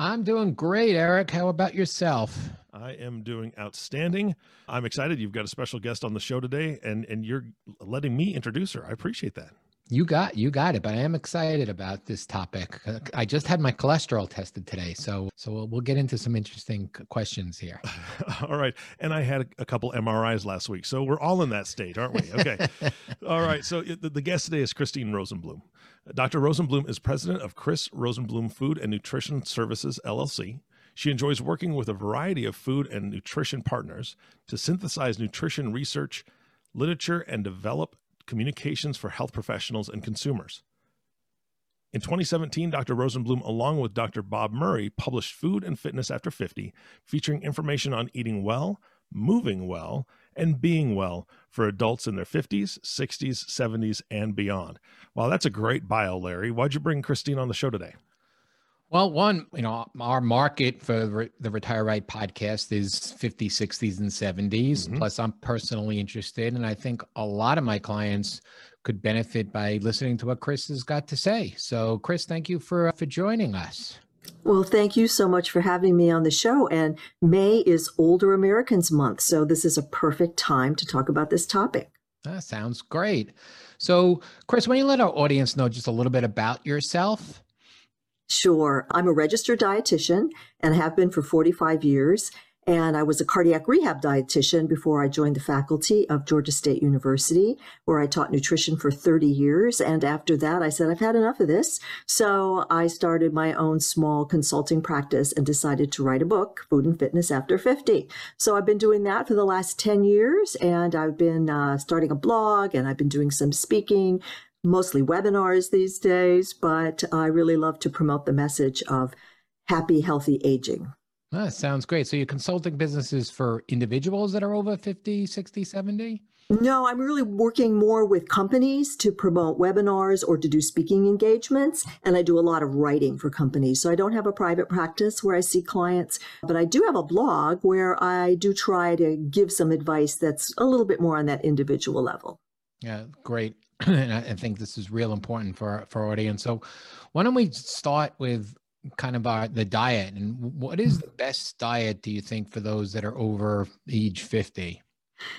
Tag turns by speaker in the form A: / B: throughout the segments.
A: I'm doing great, Eric. How about yourself?
B: I am doing outstanding. I'm excited. You've got a special guest on the show today, and and you're letting me introduce her. I appreciate that.
A: You got you got it, but I am excited about this topic. Uh, I just had my cholesterol tested today, so so we'll, we'll get into some interesting questions here.
B: all right, and I had a, couple MRIs last week, so we're all in that state, aren't we? Okay, all right. So the, the guest today is Christine Rosenbloom. Dr. Rosenbloom is president of Chris Rosenbloom Food and Nutrition Services LLC. She enjoys working with a variety of food and nutrition partners to synthesize nutrition research, literature, and develop communications for health professionals and consumers. In 2017, Dr. Rosenbloom, along with Dr. Bob Murray, published Food and Fitness After 50, featuring information on eating well, moving well, and being well for adults in their 50s, 60s, 70s, and beyond. Wow, that's a great bio, Larry. Why'd you bring Christine on the show today?
A: Well, one, you know, our market for the Retire Right podcast is 50s, 60s, and 70s. Mm-hmm. Plus, I'm personally interested. And I think a lot of my clients could benefit by listening to what Chris has got to say. So, Chris, thank you for, for joining us.
C: Well, thank you so much for having me on the show. And May is Older Americans Month. So, this is a perfect time to talk about this topic.
A: That sounds great. So, Chris, why don't you let our audience know just a little bit about yourself?
C: Sure. I'm a registered dietitian and have been for 45 years. And I was a cardiac rehab dietitian before I joined the faculty of Georgia State University, where I taught nutrition for 30 years. And after that, I said, I've had enough of this. So I started my own small consulting practice and decided to write a book, Food and Fitness After 50. So I've been doing that for the last 10 years. And I've been uh, starting a blog and I've been doing some speaking mostly webinars these days, but I really love to promote the message of happy, healthy aging.
A: That sounds great. So you're consulting businesses for individuals that are over 50, 60, 70?
C: No, I'm really working more with companies to promote webinars or to do speaking engagements. And I do a lot of writing for companies. So I don't have a private practice where I see clients, but I do have a blog where I do try to give some advice that's a little bit more on that individual level.
A: Yeah, great. and I think this is real important for for our audience. So, why don't we start with kind of our, the diet and what is the best diet do you think for those that are over age 50?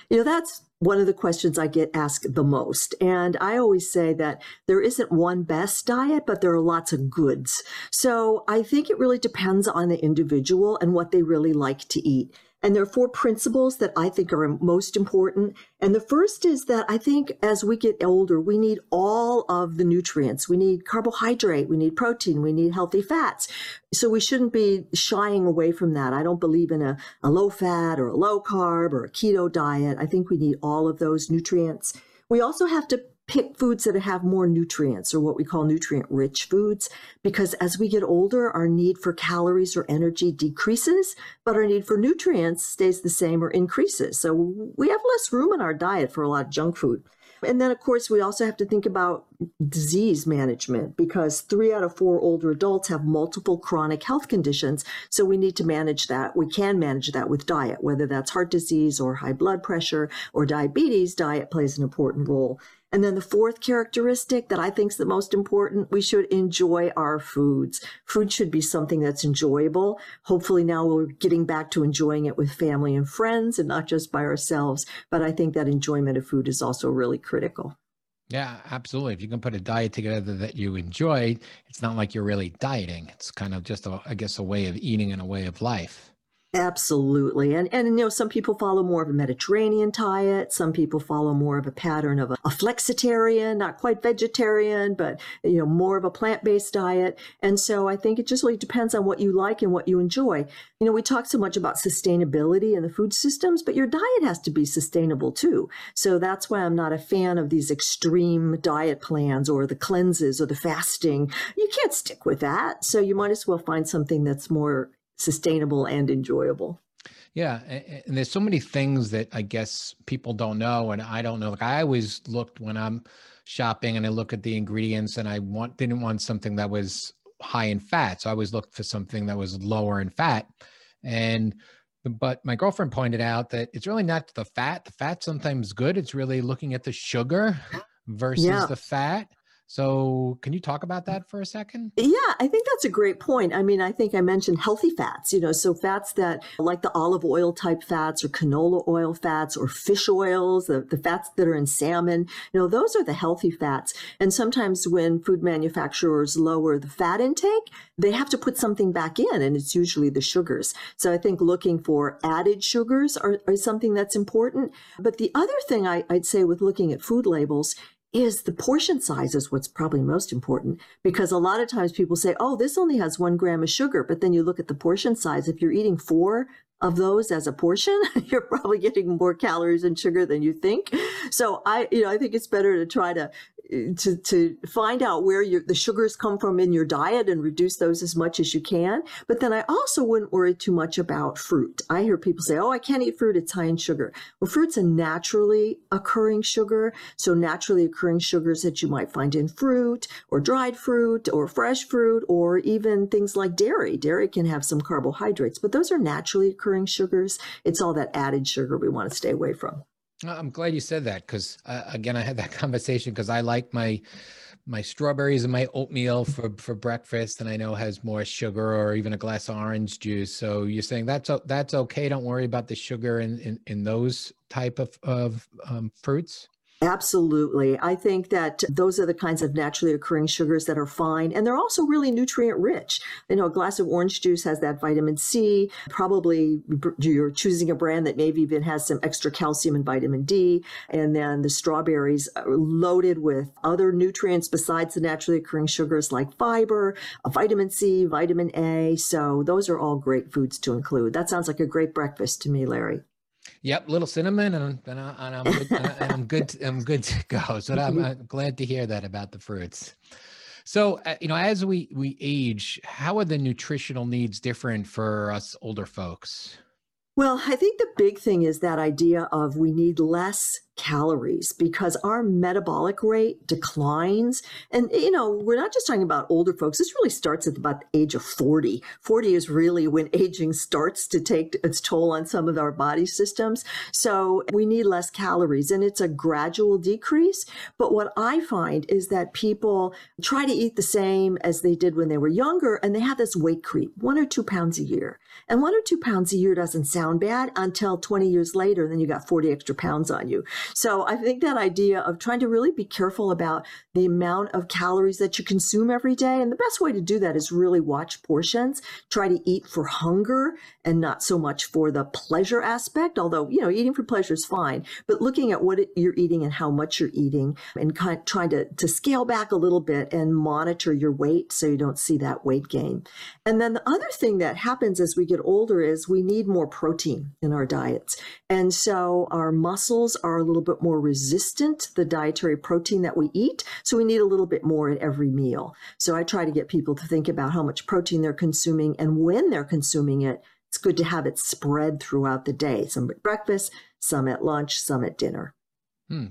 C: You know, that's one of the questions I get asked the most. And I always say that there isn't one best diet, but there are lots of goods. So I think it really depends on the individual and what they really like to eat. And there are four principles that I think are most important. And the first is that I think as we get older, we need all of the nutrients. We need carbohydrate, we need protein, we need healthy fats. So we shouldn't be shying away from that. I don't believe in a, a low fat or a low carb or a keto diet. I think we need all of those nutrients. We also have to pick foods that have more nutrients or what we call nutrient rich foods because as we get older our need for calories or energy decreases but our need for nutrients stays the same or increases. So we have less room in our diet for a lot of junk food. And then of course we also have to think about disease management because 3 out of 4 older adults have multiple chronic health conditions. So we need to manage that. We can manage that with diet whether that's heart disease or high blood pressure or diabetes diet plays an important role and then the fourth characteristic that I think is the most important, we should enjoy our foods. Food should be something that's enjoyable. Hopefully now we're getting back to enjoying it with family and friends and not just by ourselves. But I think that enjoyment of food is also really critical.
A: Yeah, absolutely. If you can put a diet together that you enjoy, it's not like you're really dieting. It's kind of just, a, I guess, a way of eating and a way of life.
C: Absolutely. And, and, you know, some people follow more of a Mediterranean diet. Some people follow more of a pattern of a, a flexitarian, not quite vegetarian, but, you know, more of a plant based diet. And so I think it just really depends on what you like and what you enjoy. You know, we talk so much about sustainability in the food systems, but your diet has to be sustainable too. So that's why I'm not a fan of these extreme diet plans or the cleanses or the fasting. You can't stick with that. So you might as well find something that's more sustainable and enjoyable.
A: Yeah, and there's so many things that I guess people don't know, and I don't know. Like I always looked when I'm shopping and I look at the ingredients, and I want didn't want something that was high in fat, so I always looked for something that was lower in fat. And but my girlfriend pointed out that it's really not the fat. The fat sometimes good. It's really looking at the sugar versus yeah. the fat. So, can you talk about that for a second?
C: Yeah, I think that's a great point. I mean, I think I mentioned healthy fats, you know, so fats that like the olive oil type fats or canola oil fats or fish oils, the, the fats that are in salmon, you know, those are the healthy fats. And sometimes when food manufacturers lower the fat intake, they have to put something back in, and it's usually the sugars. So, I think looking for added sugars are, are something that's important. But the other thing I, I'd say with looking at food labels is the portion size is what's probably most important because a lot of times people say, oh, this only has one gram of sugar. But then you look at the portion size. If you're eating four of those as a portion, you're probably getting more calories and sugar than you think. So I, you know, I think it's better to try to to to find out where your the sugars come from in your diet and reduce those as much as you can. But then I also wouldn't worry too much about fruit. I hear people say, "Oh, I can't eat fruit; it's high in sugar." Well, fruit's a naturally occurring sugar, so naturally occurring sugars that you might find in fruit or dried fruit or fresh fruit or even things like dairy. Dairy can have some carbohydrates, but those are naturally occurring sugars. It's all that added sugar we want to stay away from.
A: I'm glad you said that because uh, again, I had that conversation because I like my my strawberries and my oatmeal for for breakfast, and I know has more sugar or even a glass of orange juice. So you're saying that's that's okay. Don't worry about the sugar in in, in those type of of um, fruits.
C: Absolutely. I think that those are the kinds of naturally occurring sugars that are fine. And they're also really nutrient rich. You know, a glass of orange juice has that vitamin C. Probably you're choosing a brand that maybe even has some extra calcium and vitamin D. And then the strawberries are loaded with other nutrients besides the naturally occurring sugars like fiber, uh, vitamin C, vitamin A. So those are all great foods to include. That sounds like a great breakfast to me, Larry.
A: Yep, little cinnamon, and, and, I, am good, and I'm good. I'm good to go. So I'm, I'm glad to hear that about the fruits. So uh, you know, as we we age, how are the nutritional needs different for us older folks?
C: Well, I think the big thing is that idea of we need less calories because our metabolic rate declines. And, you know, we're not just talking about older folks. This really starts at about the age of 40. 40 is really when aging starts to take its toll on some of our body systems. So we need less calories and it's a gradual decrease. But what I find is that people try to eat the same as they did when they were younger and they have this weight creep, one or two pounds a year. And one or two pounds a year doesn't sound bad until 20 years later, then you got 40 extra pounds on you. So I think that idea of trying to really be careful about the amount of calories that you consume every day. And the best way to do that is really watch portions, try to eat for hunger and not so much for the pleasure aspect. Although, you know, eating for pleasure is fine, but looking at what you're eating and how much you're eating and kind of trying to, to scale back a little bit and monitor your weight so you don't see that weight gain. And then the other thing that happens as we get older is we need more protein in our diets. And so our muscles are a little bit more resistant to the dietary protein that we eat. So we need a little bit more at every meal. So I try to get people to think about how much protein they're consuming and when they're consuming it. It's good to have it spread throughout the day, some at breakfast, some at lunch, some at dinner.
A: Hmm.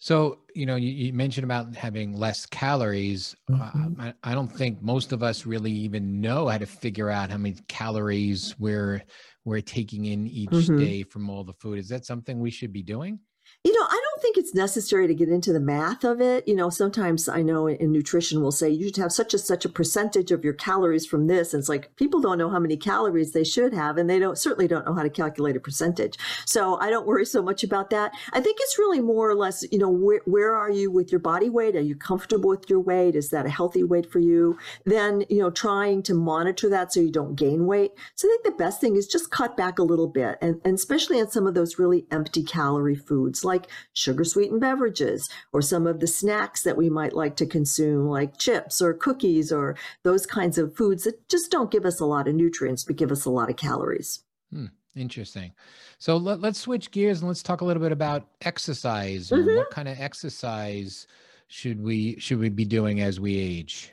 A: So, you know, you, you, mentioned about having less calories. Mm-hmm. Uh, I, I, don't think most of us really even know how to figure out how many calories we're we're taking in each mm-hmm. day from all the food. Is that something we should be doing?
C: You know, I don't think it's necessary to get into the math of it. You know, sometimes I know in nutrition we'll say you should have such a such a percentage of your calories from this. And it's like people don't know how many calories they should have, and they don't certainly don't know how to calculate a percentage. So I don't worry so much about that. I think it's really more or less, you know, where where are you with your body weight? Are you comfortable with your weight? Is that a healthy weight for you? Then, you know, trying to monitor that so you don't gain weight. So I think the best thing is just cut back a little bit, and, and especially on some of those really empty calorie foods like sugar sweetened beverages or some of the snacks that we might like to consume, like chips or cookies or those kinds of foods that just don't give us a lot of nutrients but give us a lot of calories.
A: Hmm, interesting. So let, us switch gears and let's talk a little bit about exercise. Mm-hmm. What kind of exercise should we should we be doing as we age?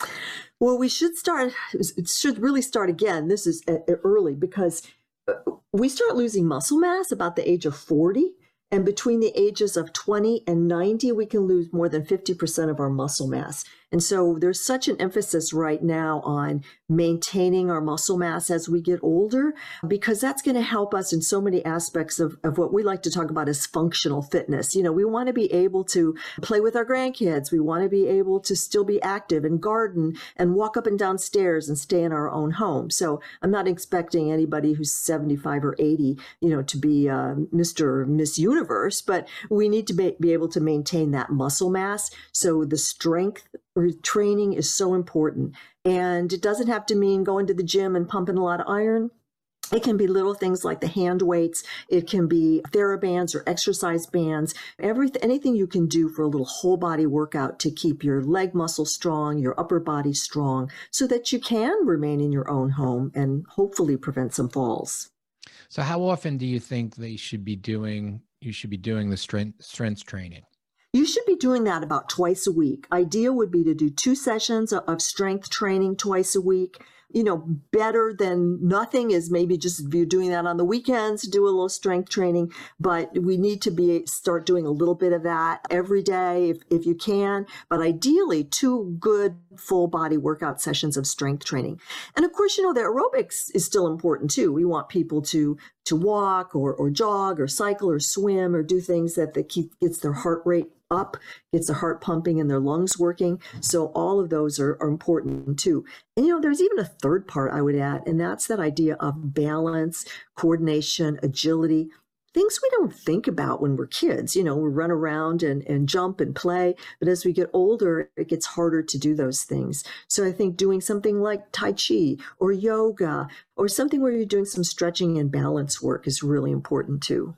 C: Well, we should start, it should really start again. This is uh, early because uh, we start losing muscle mass about the age of 40. And between the ages of 20 and 90, we can lose more than 50% of our muscle mass. And so there's such an emphasis right now on maintaining our muscle mass as we get older, because that's going to help us in so many aspects of, of what we like to talk about as functional fitness. You know, we want to be able to play with our grandkids. We want to be able to still be active and garden and walk up and down stairs and stay in our own home. So I'm not expecting anybody who's 75 or 80, you know, to be uh, Mr. or Miss Universe, but we need to be, be able to maintain that muscle mass. So the strength training is so important. And it doesn't have to mean going to the gym and pumping a lot of iron. It can be little things like the hand weights. It can be TheraBands or exercise bands. Everything, anything you can do for a little whole body workout to keep your leg muscle strong, your upper body strong, so that you can remain in your own home and hopefully prevent some falls.
A: So, how often do you think they should be doing? You should be doing the strength strength training.
C: You should be doing that about twice a week. Ideal would be to do two sessions of strength training twice a week. You know, better than nothing is maybe just if you're doing that on the weekends, do a little strength training. But we need to be start doing a little bit of that every day if, if you can. But ideally, two good full body workout sessions of strength training. And of course, you know, the aerobics is still important too. We want people to to walk or, or jog or cycle or swim or do things that, that keep gets their heart rate up, gets the heart pumping and their lungs working. So all of those are, are important too. And you know, there's even a third part I would add, and that's that idea of balance, coordination, agility things we don't think about when we're kids. You know, we run around and, and jump and play, but as we get older, it gets harder to do those things. So I think doing something like Tai Chi or yoga or something where you're doing some stretching and balance work is really important too.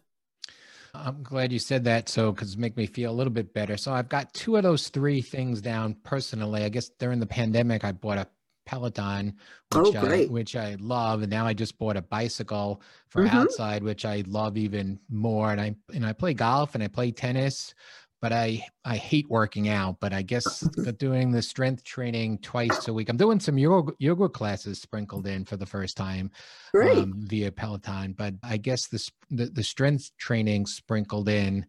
A: I'm glad you said that. So, because it make me feel a little bit better. So, I've got two of those three things down personally. I guess during the pandemic, I bought a Peloton, which oh, I which I love, and now I just bought a bicycle for mm-hmm. outside, which I love even more. And I and I play golf and I play tennis, but I I hate working out, but I guess doing the strength training twice a week. I'm doing some yoga, yoga classes sprinkled in for the first time um, via Peloton, but I guess this, the, the strength training sprinkled in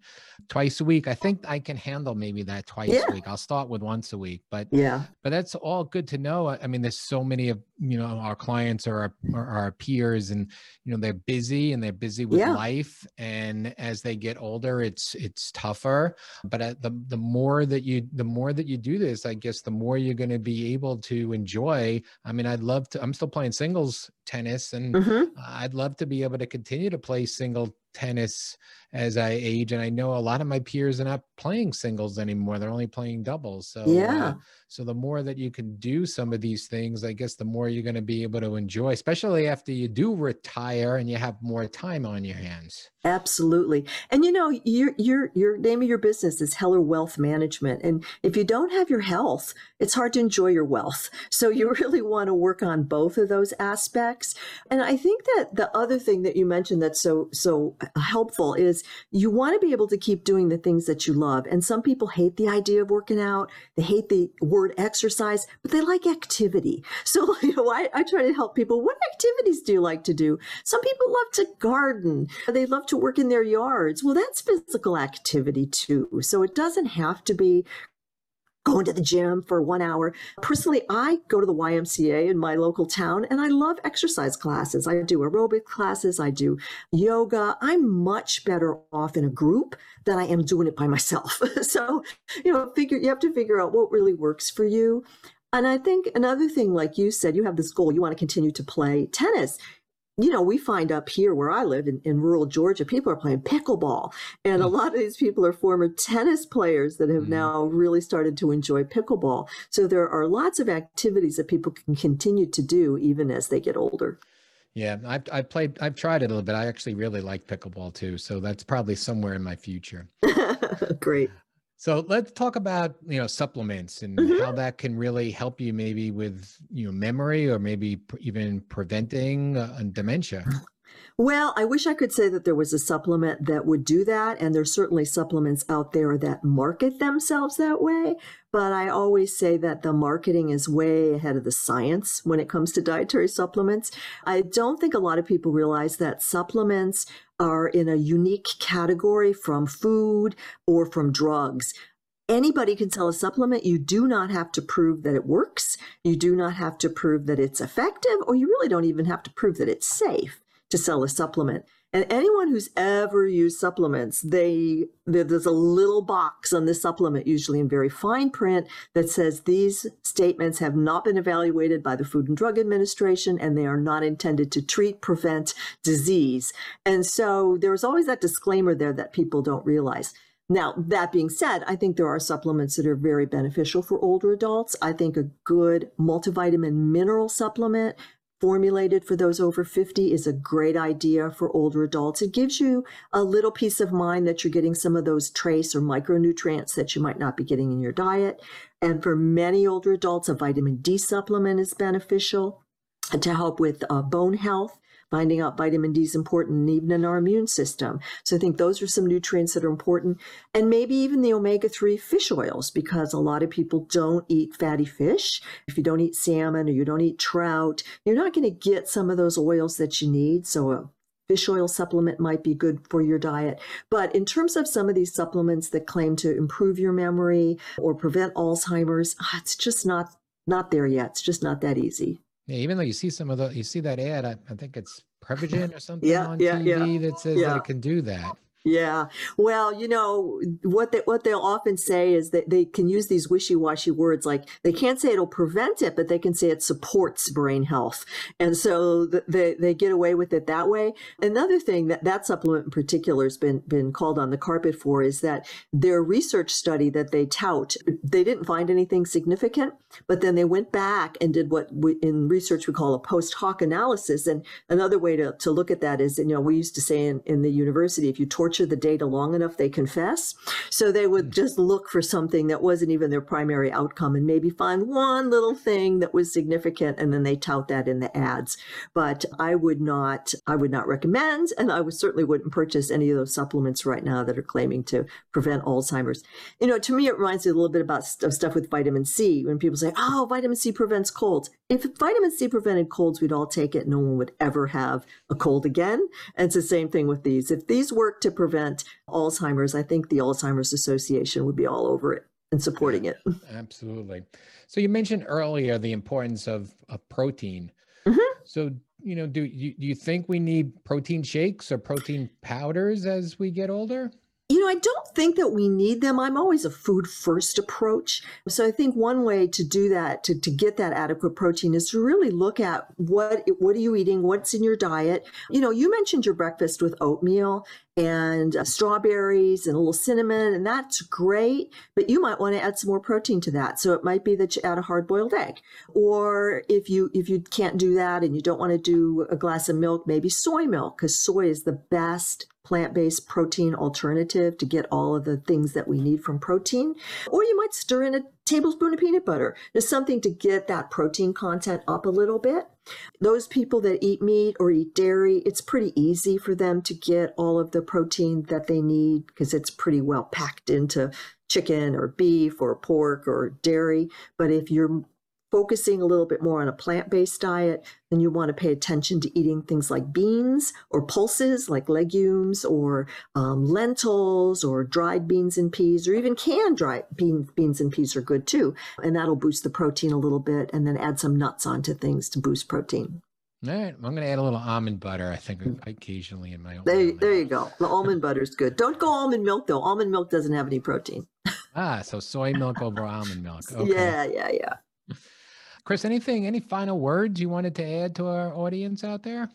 A: twice a week. I think I can handle maybe that twice yeah. a week. I'll start with once a week, but yeah, but that's all good to know. I mean, there's so many of, you know, our clients or our, or our peers and, you know, they're busy and they're busy with yeah. life. And as they get older, it's, it's tougher, but at the, the more that you the more that you do this i guess the more you're going to be able to enjoy i mean i'd love to i'm still playing singles tennis and mm-hmm. i'd love to be able to continue to play single tennis as I age. And I know a lot of my peers are not playing singles anymore. They're only playing doubles. So, yeah. Uh, so the more that you can do some of these things, I guess the more you're going to be able to enjoy, especially after you do retire and you have more time on your hands.
C: Absolutely. And you know, your your your name of your business is Heller Wealth Management. And if you don't have your health, it's hard to enjoy your wealth. So you really want to work on both of those aspects. And I think that the other thing that you mentioned that's so so helpful is you want to be able to keep doing the things that you love. And some people hate the idea of working out. They hate the word exercise, but they like activity. So, you know, I, I try to help people. What activities do you like to do? Some people love to garden. They love to work in their yards. Well, that's physical activity too. So it doesn't have to be going to the gym for one hour. Personally, I go to the YMCA in my local town and I love exercise classes. I do aerobic classes, I do yoga. I'm much better off in a group than I am doing it by myself. so, you know, figure you have to figure out what really works for you. And I think another thing, like you said, you have this goal, you want to continue to play tennis you know, we find up here where I live in, in rural Georgia, people are playing pickleball. And a hmm. lot of these people are former tennis players that have mm. now really started to enjoy pickleball. So there are lots of activities that people can continue to do even as they get older.
A: Yeah, I've, I've played, I've tried it a little bit. I actually really like pickleball too. So that's probably somewhere in my future.
C: Great.
A: So let's talk about you know supplements and mm-hmm. how that can really help you maybe with you know memory or maybe even preventing uh, dementia.
C: Well, I wish I could say that there was a supplement that would do that. And there's certainly supplements out there that market themselves that way. But I always say that the marketing is way ahead of the science when it comes to dietary supplements. I don't think a lot of people realize that supplements are in a unique category from food or from drugs. Anybody can sell a supplement. You do not have to prove that it works. You do not have to prove that it's effective, or you really don't even have to prove that it's safe to sell a supplement. And anyone who's ever used supplements, they there's a little box on the supplement, usually in very fine print, that says these statements have not been evaluated by the Food and Drug Administration and they are not intended to treat, prevent disease. And so there's always that disclaimer there that people don't realize. Now, that being said, I think there are supplements that are very beneficial for older adults. I think a good multivitamin mineral supplement formulated for those over 50 is a great idea for older adults. It gives you a little peace of mind that you're getting some of those trace or micronutrients that you might not be getting in your diet. And for many older adults, a vitamin D supplement is beneficial to help with uh, bone health. Finding out vitamin D is important even in our immune system. So I think those are some nutrients that are important. And maybe even the omega 3 fish oils, because a lot of people don't eat fatty fish. If you don't eat salmon or you don't eat trout, you're not going to get some of those oils that you need. So a fish oil supplement might be good for your diet. But in terms of some of these supplements that claim to improve your memory or prevent Alzheimer's, ah, it's just not not there yet. It's just not that easy.
A: Yeah, even though you see some of the, you see that ad, I, I think it's Prevagen or something
C: yeah,
A: on
C: yeah,
A: TV
C: yeah.
A: that says that it can do that.
C: Yeah. Well, you know, what they what they'll often say is that they can use these wishy-washy words like they can't say it'll prevent it, but they can say it supports brain health. And so they, they get away with it that way. Another thing that that supplement in particular has been been called on the carpet for is that their research study that they tout, they didn't find anything significant, but then they went back and did what we, in research we call a post hoc analysis. And another way to, to look at that is, you know, we used to say in, in the university, if you torture torture the data long enough, they confess. So they would hmm. just look for something that wasn't even their primary outcome and maybe find one little thing that was significant and then they tout that in the ads. But I would not, I would not recommend, and I would certainly wouldn't purchase any of those supplements right now that are claiming to prevent Alzheimer's. You know, to me, it reminds me a little bit about of stuff with vitamin C when people say, oh, vitamin C prevents colds. If vitamin C prevented colds, we'd all take it. No one would ever have a cold again. And it's the same thing with these. If these work to prevent Alzheimer's, I think the Alzheimer's Association would be all over it and supporting it.
A: Absolutely. So you mentioned earlier the importance of, of protein. Mm-hmm. So, you know, do you, do you think we need protein shakes or protein powders as we get older?
C: You know, I don't think that we need them. I'm always a food first approach. So I think one way to do that, to, to get that adequate protein is to really look at what what are you eating, what's in your diet. You know, you mentioned your breakfast with oatmeal and uh, strawberries and a little cinnamon, and that's great. But you might want to add some more protein to that. So it might be that you add a hard boiled egg, or if you if you can't do that and you don't want to do a glass of milk, maybe soy milk because soy is the best plant based protein alternative to get all of the things that we need from protein. Or you might stir in a tablespoon of peanut butter. There's something to get that protein content up a little bit. Those people that eat meat or eat dairy, it's pretty easy for them to get all of the protein that they need because it's pretty well packed into chicken or beef or pork or dairy. But if you're focusing a little bit more on a plant based diet, then you want to pay attention to eating things like beans or pulses, like legumes or um, lentils or dried beans and peas, or even canned dried bean, beans and peas are good too. And that'll boost the protein a little bit, and then add some nuts onto things to boost protein.
A: All right, I'm going to add a little almond butter. I think occasionally in my own.
C: There, there you go. The almond butter is good. Don't go almond milk though. Almond milk doesn't have any protein.
A: ah, so soy milk over almond milk. Okay.
C: Yeah, yeah, yeah.
A: Chris, anything, any final words you wanted to add to our audience out there?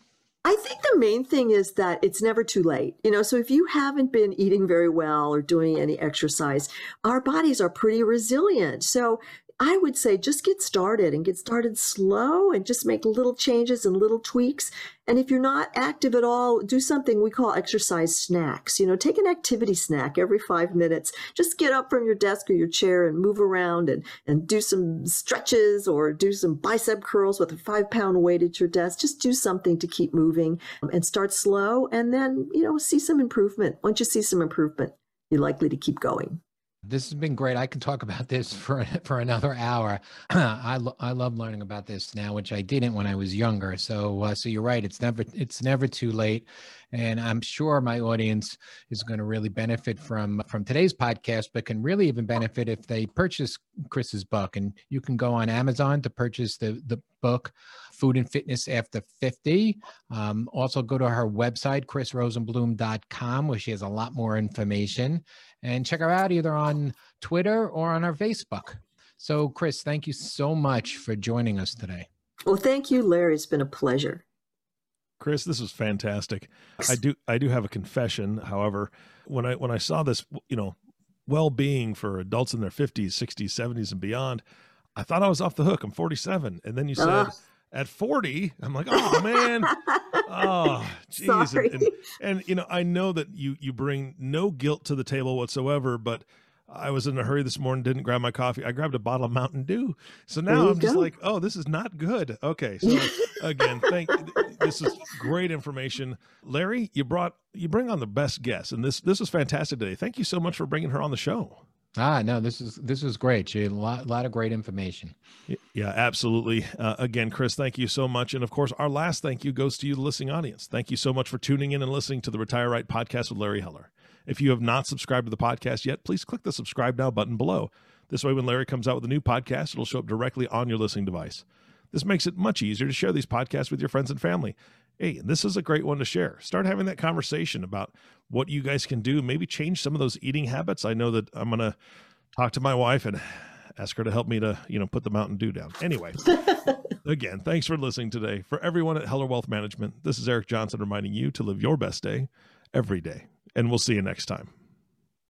C: I think the main thing is that it's never too late. You know, so if you haven't been eating very well or doing any exercise, our bodies are pretty resilient. So I would say just get started and get started slow and just make little changes and little tweaks. And if you're not active at all, do something we call exercise snacks. You know, take an activity snack every five minutes. Just get up from your desk or your chair and move around and, and do some stretches or do some bicep curls with a five pound weight at your desk. Just do something to keep moving and start slow and then, you know, see some improvement. Once you see some improvement, you're likely to keep going.
A: This has been great. I can talk about this for for another hour. I lo- I love learning about this now, which I didn't when I was younger. So uh, so you're right. It's never it's never too late, and I'm sure my audience is going to really benefit from from today's podcast, but can really even benefit if they purchase Chris's book. And you can go on Amazon to purchase the the book, Food and Fitness After 50. Um, also go to her website, chrisrosenbloom.com, where she has a lot more information and check her out either on Twitter or on our Facebook. So, Chris, thank you so much for joining us today.
C: Well, thank you, Larry. It's been a pleasure.
B: Chris, this was fantastic. I do I do have a confession, however, when I when I saw this, you know, well-being for adults in their 50s, 60s, 70s and beyond, I thought I was off the hook. I'm 47. And then you said uh. At 40, I'm like, "Oh man." oh, jeez. And, and, and, you know, I know that you you bring no guilt to the table whatsoever, but I was in a hurry this morning, didn't grab my coffee. I grabbed a bottle of Mountain Dew. So now I'm go. just like, oh, this is not good. Okay. So again, thank this is great information. Larry, you brought you bring on the best guests, and this this is fantastic today. Thank you so much for bringing her on the show.
A: Ah, no, this is this is great. She a lot, lot of great information.
B: Yeah, absolutely. Uh, again, Chris, thank you so much. And of course, our last thank you goes to you, the listening audience. Thank you so much for tuning in and listening to the Retire Right podcast with Larry Heller. If you have not subscribed to the podcast yet, please click the subscribe now button below. This way, when Larry comes out with a new podcast, it'll show up directly on your listening device. This makes it much easier to share these podcasts with your friends and family. Hey, this is a great one to share. Start having that conversation about what you guys can do. Maybe change some of those eating habits. I know that I'm going to talk to my wife and ask her to help me to, you know, put the Mountain Dew down. Anyway, again, thanks for listening today. For everyone at Heller Wealth Management, this is Eric Johnson reminding you to live your best day every day. And we'll see you next time.